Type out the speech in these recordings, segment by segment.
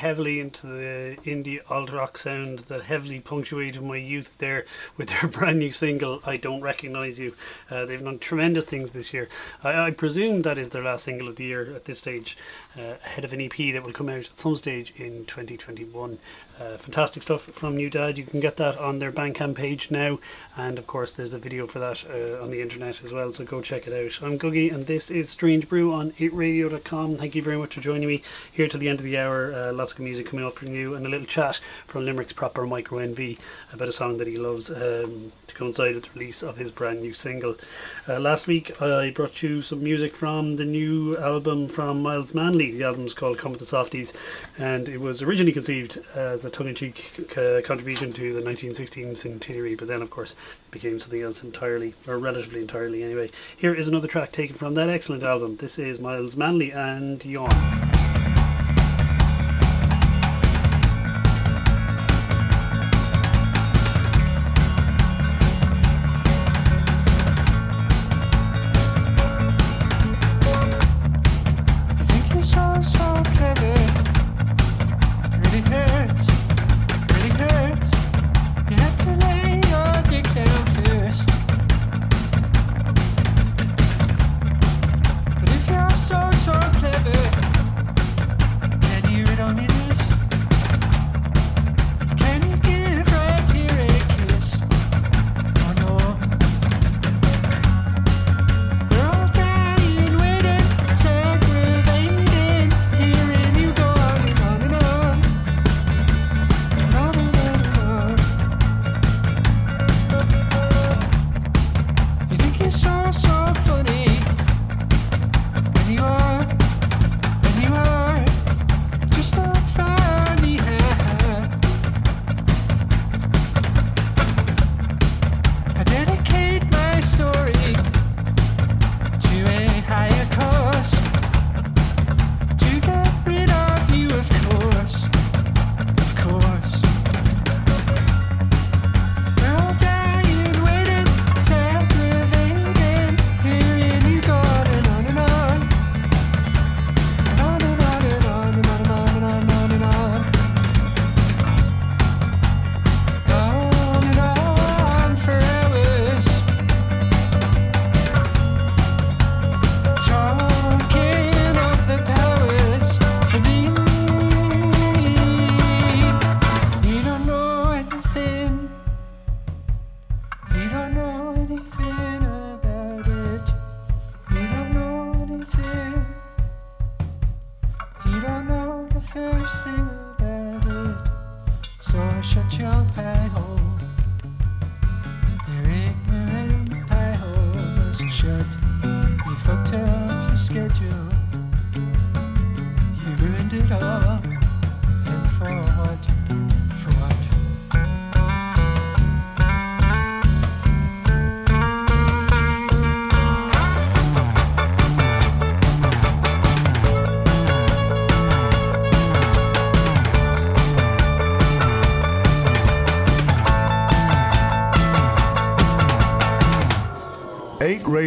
Heavily into the indie alt rock sound that heavily punctuated my youth there with their brand new single, I Don't Recognise You. Uh, they've done tremendous things this year. I, I, presume that is their last single of the year at this stage, uh, ahead of an EP that will come out at some stage in 2021. Uh, fantastic stuff from New Dad. You can get that on their Bandcamp page now, and of course, there's a video for that uh, on the internet as well. So go check it out. I'm Gugai, and this is Strange Brew on 8radio.com. Thank you very much for joining me here to the end of the hour. Uh, lots of music coming up from you, and a little chat from Limerick's proper Micro NV about a song that he loves um, to coincide with the release of his brand new single. Uh, last week, I brought you some music from the new album from Myles Manley. The album's called Come with the Softies, and it was originally conceived as a tongue-in-cheek uh, contribution to the 1916 centenary, but then, of course, became something else entirely, or relatively entirely anyway. Here is another track taken from that excellent album. This is Myles Manley and Yawn. shut your pie shut. You fucked up the schedule. You ruined it all and for.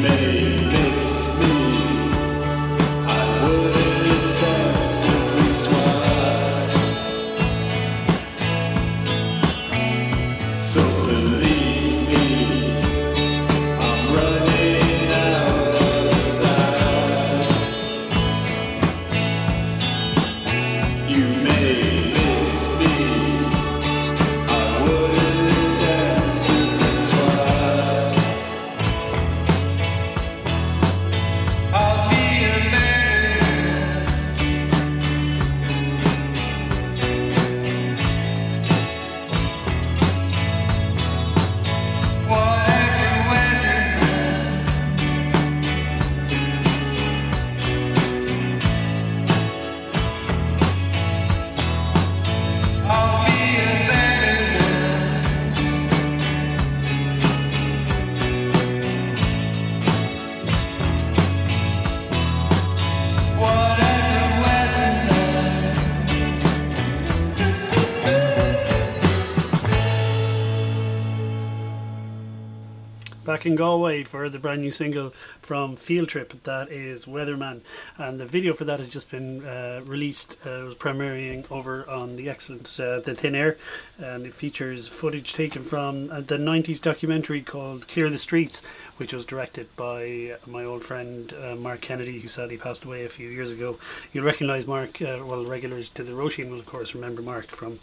made. Back in Galway for the brand new single from Field Trip that is Weatherman, and the video for that has just been uh, released. Uh, it was premiering over on the excellent uh, The Thin Air, and it features footage taken from uh, the 90s documentary called Clear the Streets, which was directed by my old friend uh, Mark Kennedy, who sadly passed away a few years ago. You'll recognise Mark, uh, well, regulars to the Roisin will, of course, remember Mark from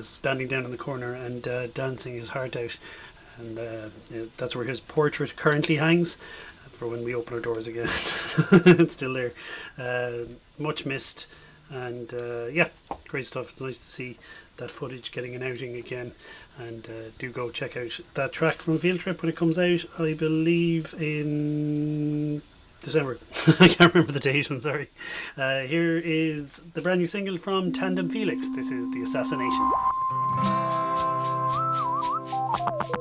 standing down in the corner and uh, dancing his heart out and uh, that's where his portrait currently hangs for when we open our doors again. it's still there. Uh, much missed, and uh, yeah, great stuff. It's nice to see that footage getting an outing again. And uh, do go check out that track from Field Trip when it comes out. I believe in December. I can't remember the date. I'm sorry. Uh, here is the brand new single from Tandem Felix. This is the Assassination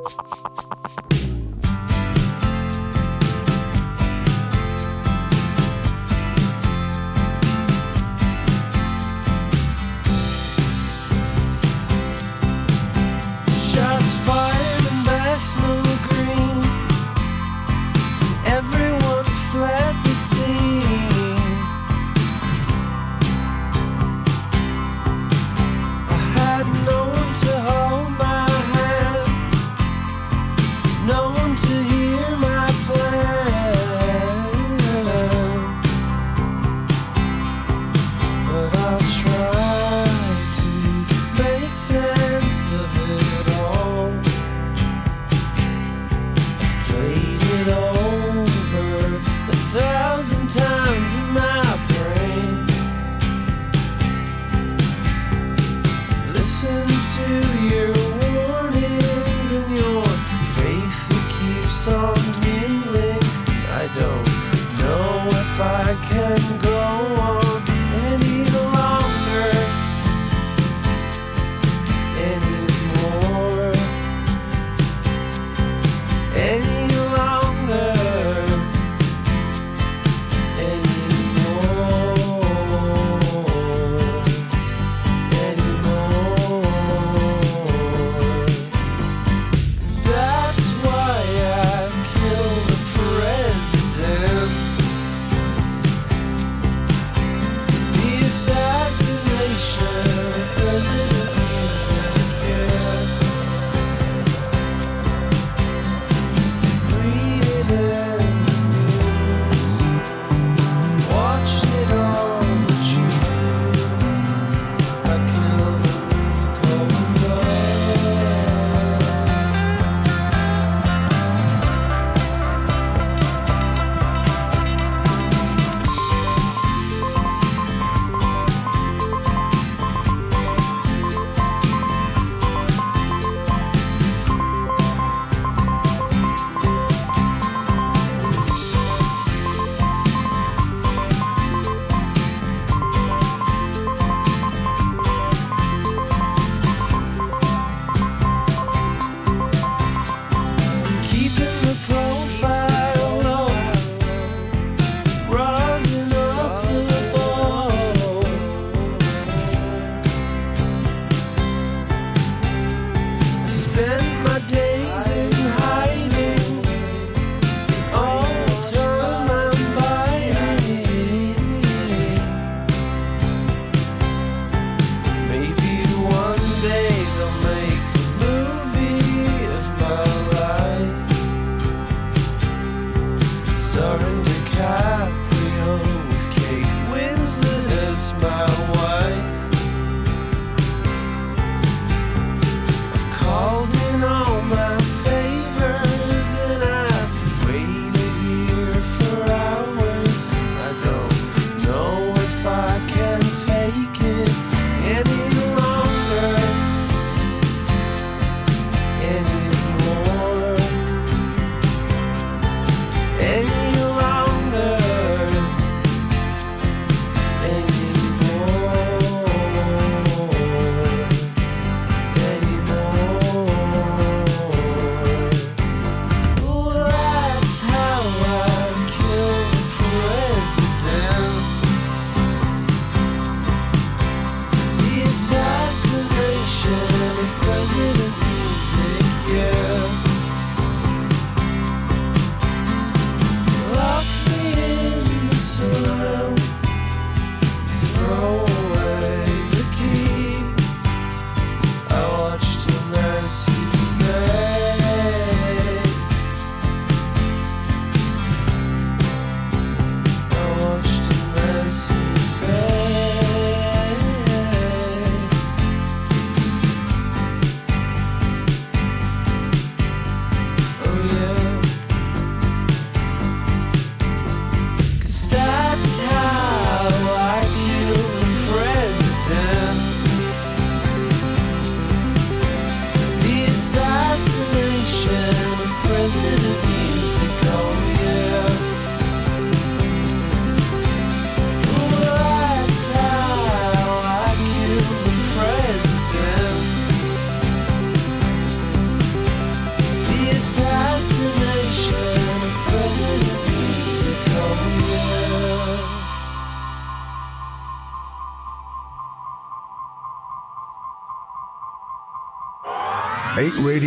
you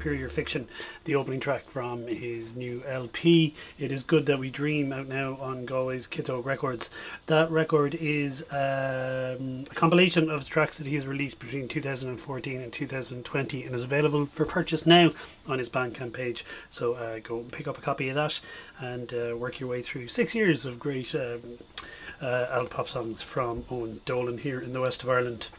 Superior Fiction, the opening track from his new LP. It is good that we dream out now on Galway's Kitto Records. That record is um, a compilation of tracks that he has released between 2014 and 2020 and is available for purchase now on his Bandcamp page. So uh, go pick up a copy of that and uh, work your way through six years of great um, uh, alt pop songs from Owen Dolan here in the west of Ireland.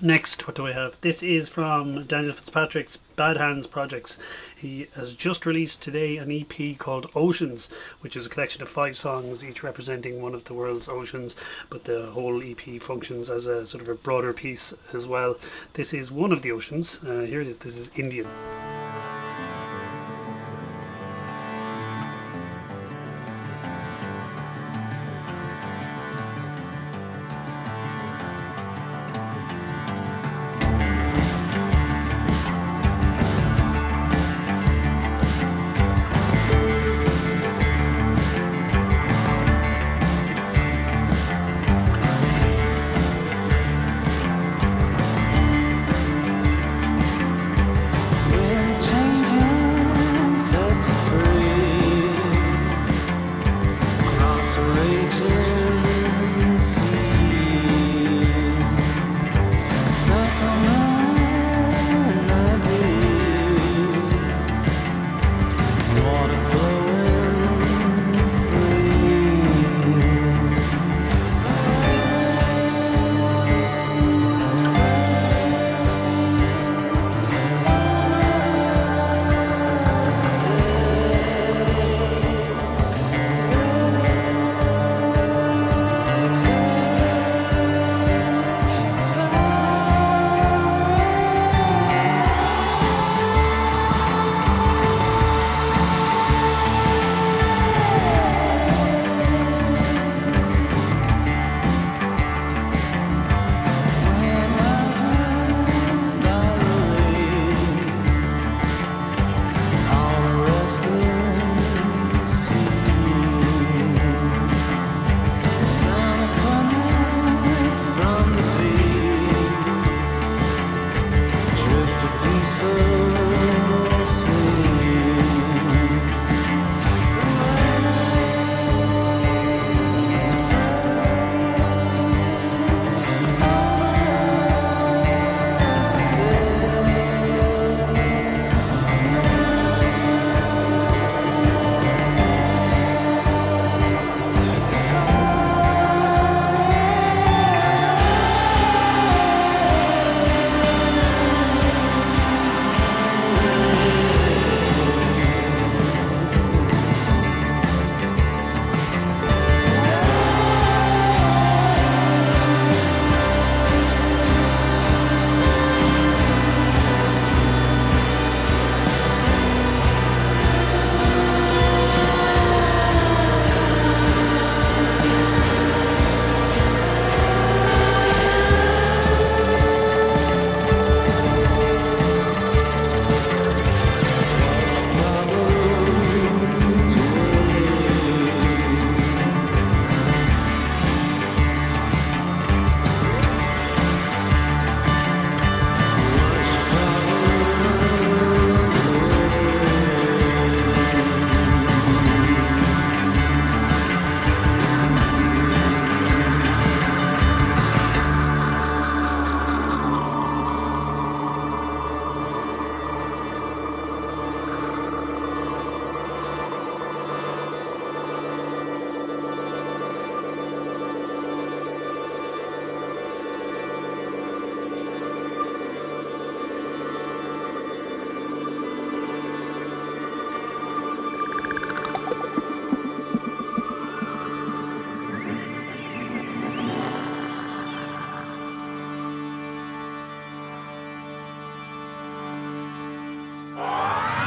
Next, what do I have? This is from Daniel Fitzpatrick's Bad Hands Projects. He has just released today an EP called Oceans, which is a collection of five songs, each representing one of the world's oceans, but the whole EP functions as a sort of a broader piece as well. This is one of the oceans. Uh, here it is. This is Indian.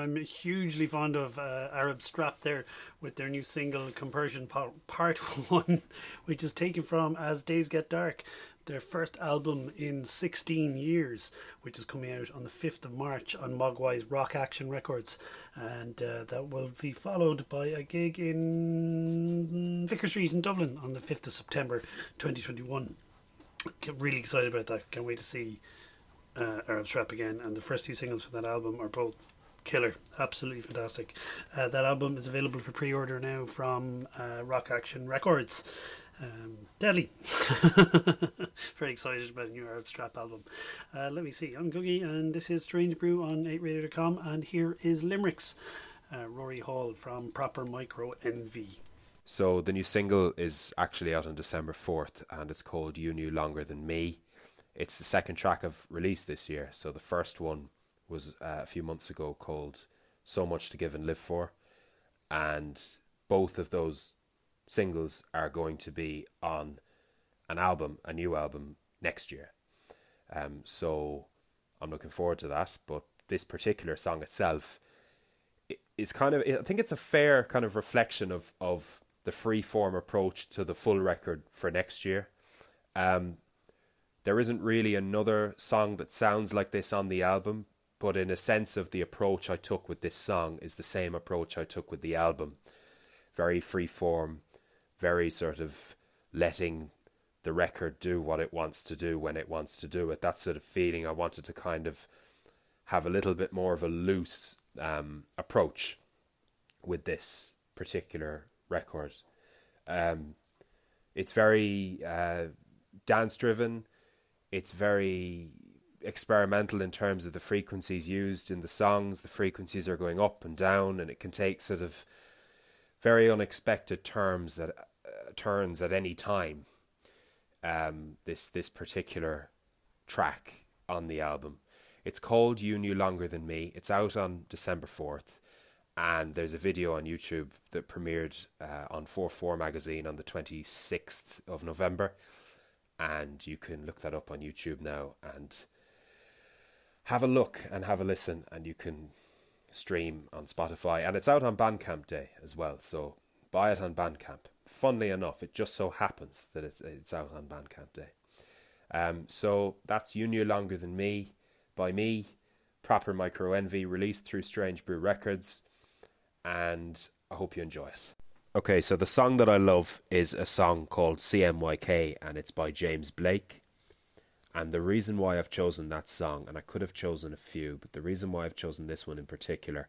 I'm hugely fond of, uh, Arab Strap, there with their new single Compersion Part 1, which is taken from As Days Get Dark, their first album in 16 years, which is coming out on the 5th of March on Mogwai's Rock Action Records. And uh, that will be followed by a gig in Vicar Street in Dublin on the 5th of September 2021. Get really excited about that. Can't wait to see uh, Arab Strap again, and the first two singles from that album are both killer, absolutely fantastic. Uh, that album is available for pre-order now from uh, Rock Action Records. Um, deadly. Very excited about a new Arab Strap album. Uh, let me see. I'm Gugai, and this is Strange Brew on 8radio.com, and here is Limericks. Uh, Rory Hall from Proper Micro Envy. So the new single is actually out on December 4th and it's called You Knew Longer Than Me. It's the second track I've released this year. So the first one was uh, a few months ago called So Much to Give and Live For. And both of those singles are going to be on an album, a new album next year. Um, so I'm looking forward to that. But this particular song itself is kind of, I think it's a fair kind of reflection of, of the free form approach to the full record for next year. Um, there isn't really another song that sounds like this on the album, but in a sense of the approach I took with this song is the same approach I took with the album. Very free form, very sort of letting the record do what it wants to do when it wants to do it. That sort of feeling I wanted to kind of have a little bit more of a loose um, approach with this particular record. Um, it's very uh, dance driven. It's very experimental in terms of the frequencies used in the songs. The frequencies are going up and down, and it can take sort of very unexpected terms that uh, turns at any time. Um, this this particular track on the album. It's called You Knew Longer Than Me. It's out on December 4th. And there's a video on YouTube that premiered uh, on 4 4 magazine on the 26th of November. And you can look that up on YouTube now and have a look and have a listen. And you can stream on Spotify. And it's out on Bandcamp Day as well. So buy it on Bandcamp. Funnily enough, it just so happens that it, it's out on Bandcamp Day. Um, so that's You Knew Longer Than Me by me, Proper Micro Envy, released through Strange Brew Records, and I hope you enjoy it. Okay, so the song that I love is a song called CMYK, and it's by James Blake. And the reason why I've chosen that song, and I could have chosen a few, but the reason why I've chosen this one in particular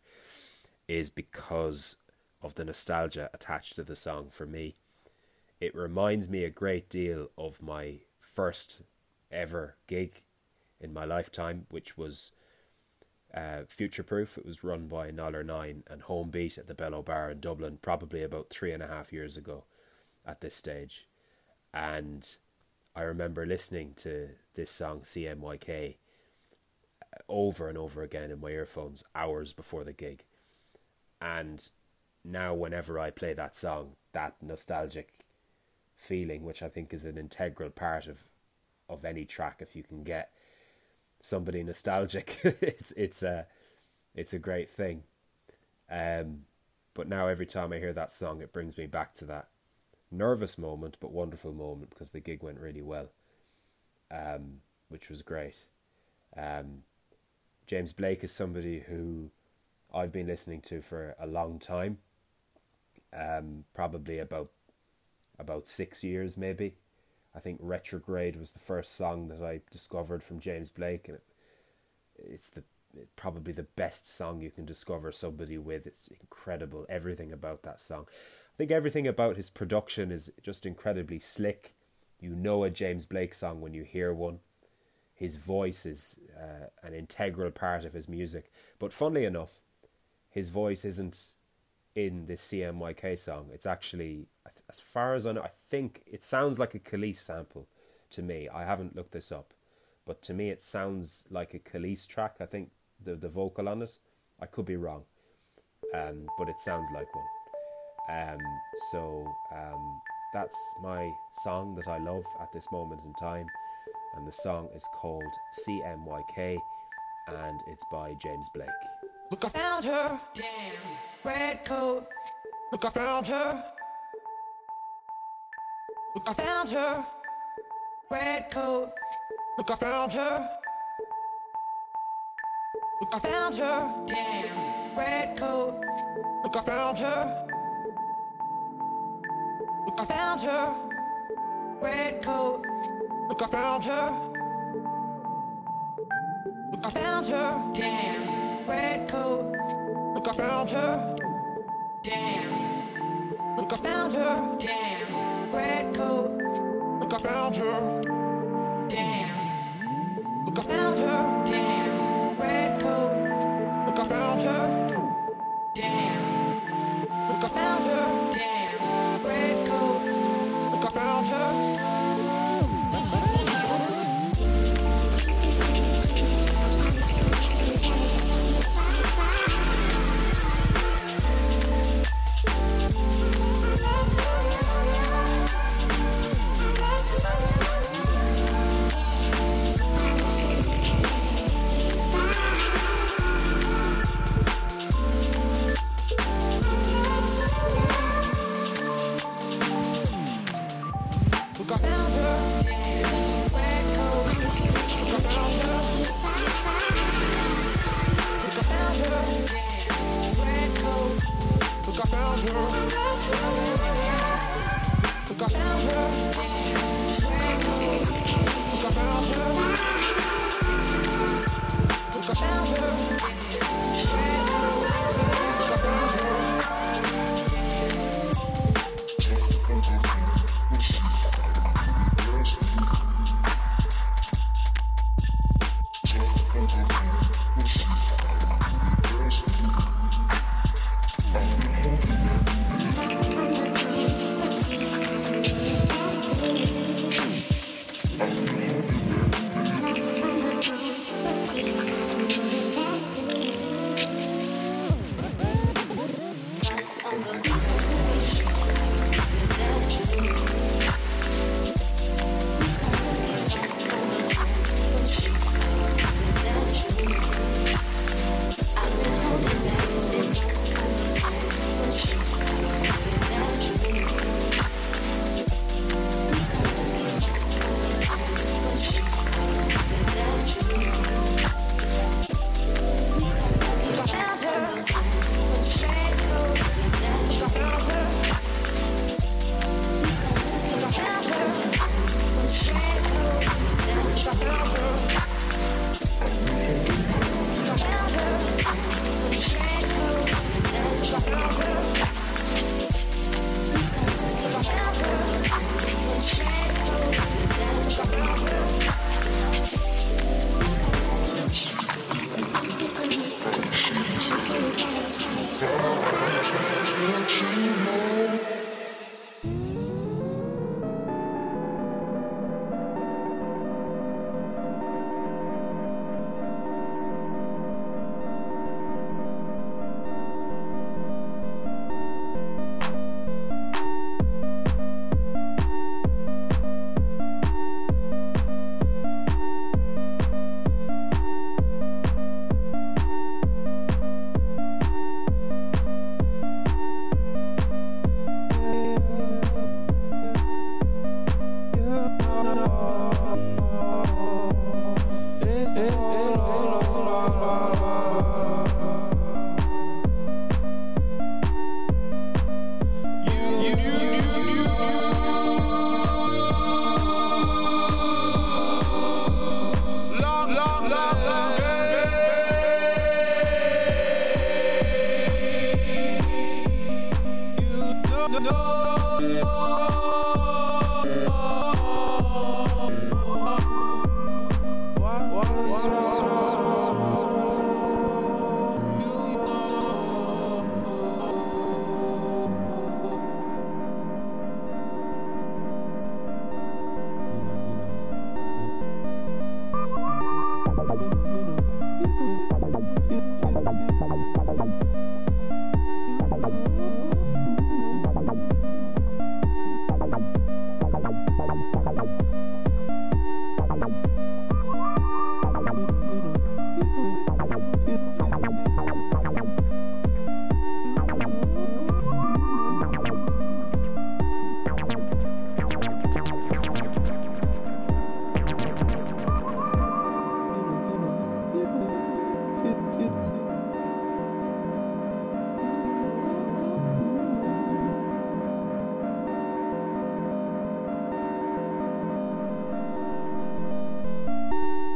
is because of the nostalgia attached to the song for me. It reminds me a great deal of my first ever gig in my lifetime, which was uh, Future Proof. It was run by Noller Nine and Home Beat at the Bellow Bar in Dublin, probably about three and a half years ago at this stage. And I remember listening to this song, CMYK, over and over again in my earphones hours before the gig. And now, whenever I play that song, that nostalgic feeling, which I think is an integral part of, of any track, if you can get somebody nostalgic. it's it's a it's a great thing. Um, but now every time I hear that song, it brings me back to that nervous moment, but wonderful moment because the gig went really well, um, which was great. Um, James Blake is somebody who I've been listening to for a long time, um, probably about about six years maybe. I think Retrograde was the first song that I discovered from James Blake, and it's the probably the best song you can discover somebody with. It's incredible, everything about that song. I think everything about his production is just incredibly slick. You know a James Blake song when you hear one. His voice is uh, an integral part of his music. But funnily enough, his voice isn't in this CMYK song. It's actually, as far as I know, I think it sounds like a Kelis sample to me. I haven't looked this up, but to me it sounds like a Kelis track. I think the the vocal on it. I could be wrong, um, but it sounds like one. Um, so um, that's my song that I love at this moment in time, and the song is called CMYK, and it's by James Blake. Look, I found her. Damn. Red coat. Look, I found her. Look, I found her. Red coat. Look, I found her. Look, I found her. Damn. Red coat. Look, I found her. Look, I found her. Red coat. Look, I found her. Look, I found her. Damn. Red coat. Look, I found her. Damn. Look, I found her. Damn. Red coat. Look, I found her. Look up. Look up.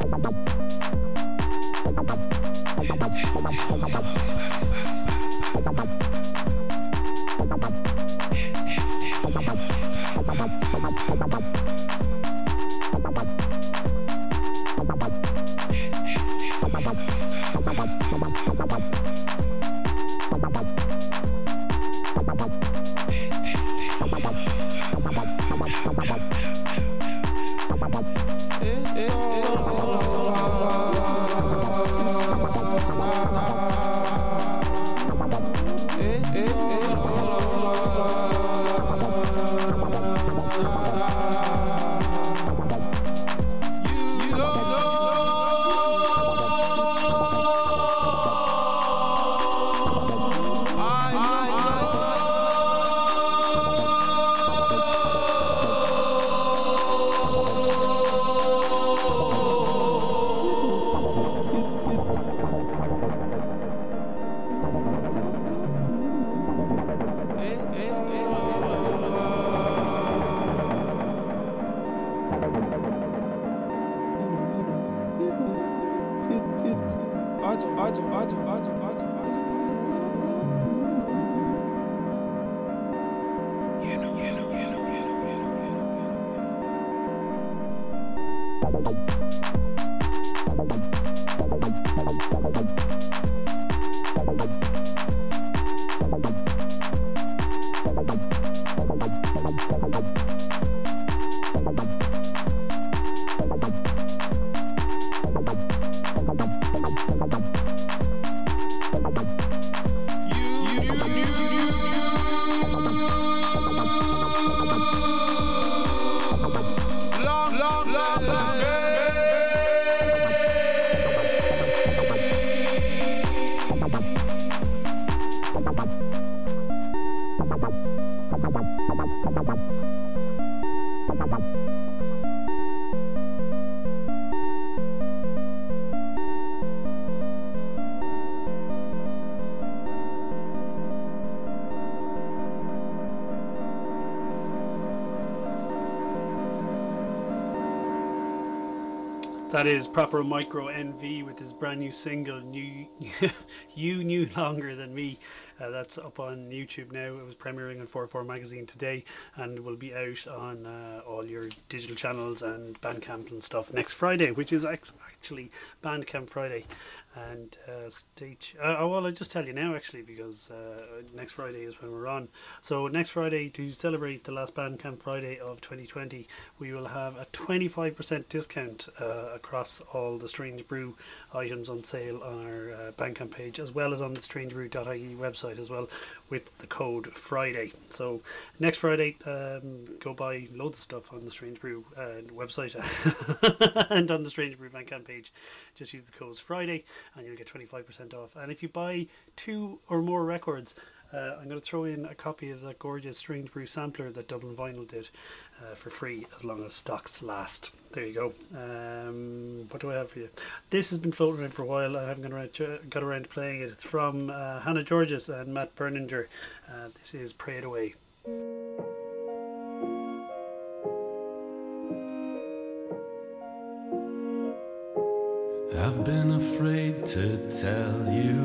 It's That is proper micro NV with his brand new single, "New You Knew Longer Than Me." Uh, that's up on YouTube now. It was premiering on 44 Magazine today and will be out on uh, all your digital channels and Bandcamp and stuff next Friday, which is ex- actually Bandcamp Friday. And uh, stage. Uh, oh, well, I'll just tell you now actually because uh, next Friday is when we're on. So, next Friday, to celebrate the last Bandcamp Friday of 2020, we will have a 25% discount uh, across all the Strange Brew items on sale on our uh, Bandcamp page as well as on the strangebrew.ie website as well with the code Friday. So next Friday, um, go buy loads of stuff on the Strange Brew uh, website and on the Strange Brew Bandcamp page. Just use the code Friday and you'll get 25% off. And if you buy two or more records, uh, I'm going to throw in a copy of that gorgeous Strange Brew sampler that Dublin Vinyl did uh, for free as long as stocks last. There you go. Um, what do I have for you? This has been floating around for a while. I haven't got around to, got around to playing it. It's from uh, Hannah Georgas and Matt Berninger. Uh, this is Pray It Away. To tell you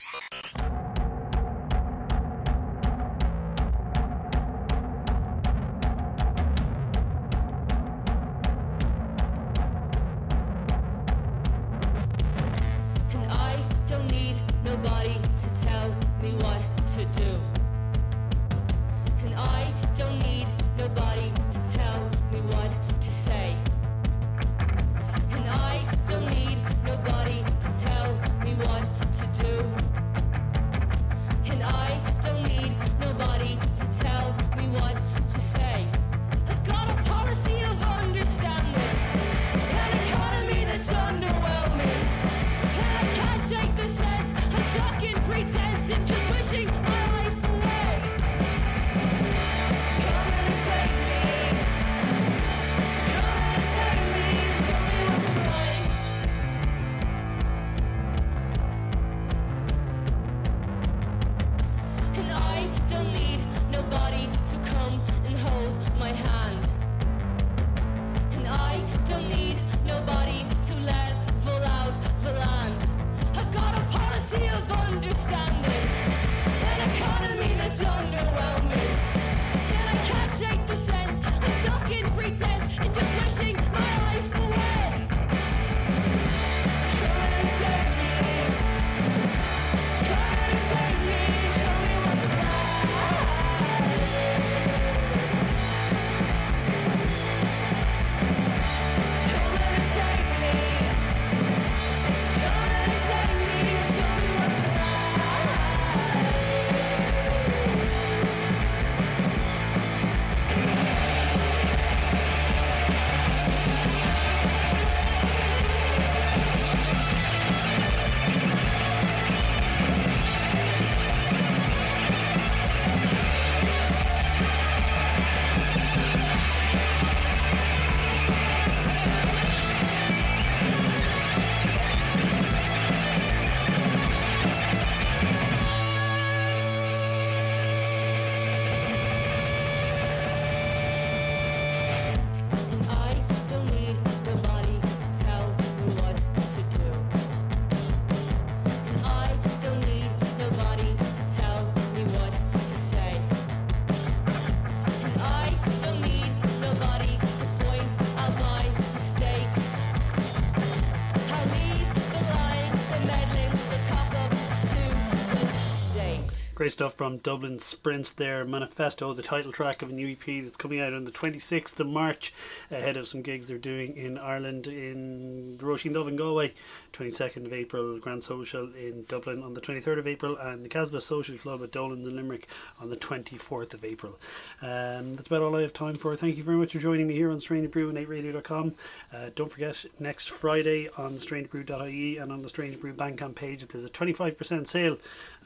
Great stuff from Dublin Sprints there. Manifesto, the title track of a new EP that's coming out on the 26th of March, ahead of some gigs they're doing in Ireland in Roisin Dubh in Galway, 22nd of April, Grand Social in Dublin on the 23rd of April, and the Casbah Social Club at Dolan's in Limerick on the 24th of April. Um, that's about all I have time for. Thank you very much for joining me here on Strange Brew and 8radio.com. Uh, don't forget, next Friday on strangebrew.ie and on the Strange Brew Bandcamp page, there's a 25% sale.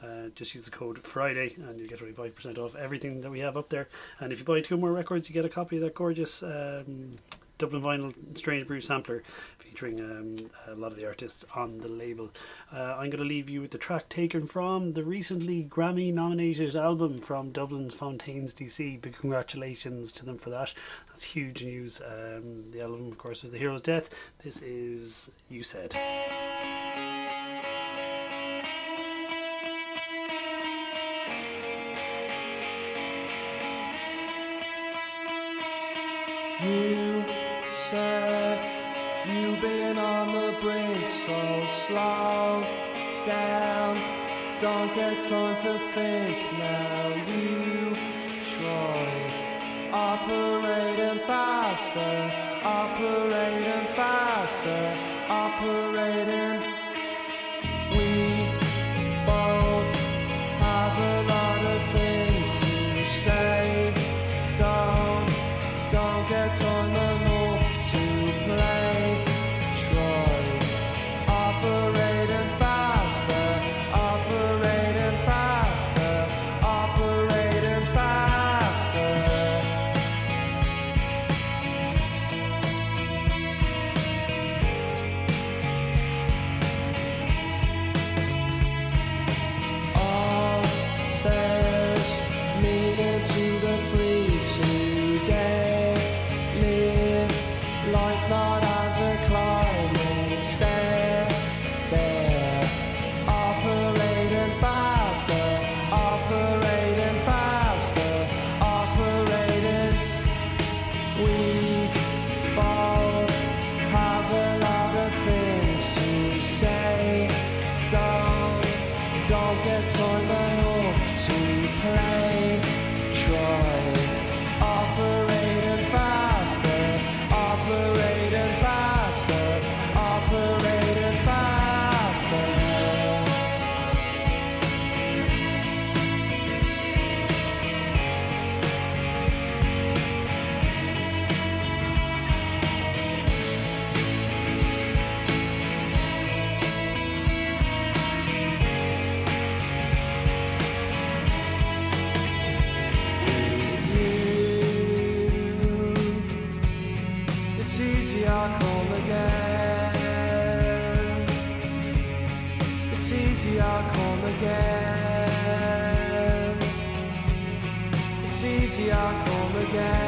Uh, just use the code Friday and you'll get 25% off everything that we have up there. And if you buy two more records, you get a copy of that gorgeous um, Dublin Vinyl Strange Brew sampler featuring um, a lot of the artists on the label. Uh, I'm going to leave you with the track taken from the recently Grammy nominated album from Dublin's Fontaines DC. Big congratulations to them for that. That's huge news. Um, the album, of course, was The Hero's Death. This is You Said. You said you've been on the brink, so slow down. Don't get time to think now. You try operating faster, operating faster, operating. I'll come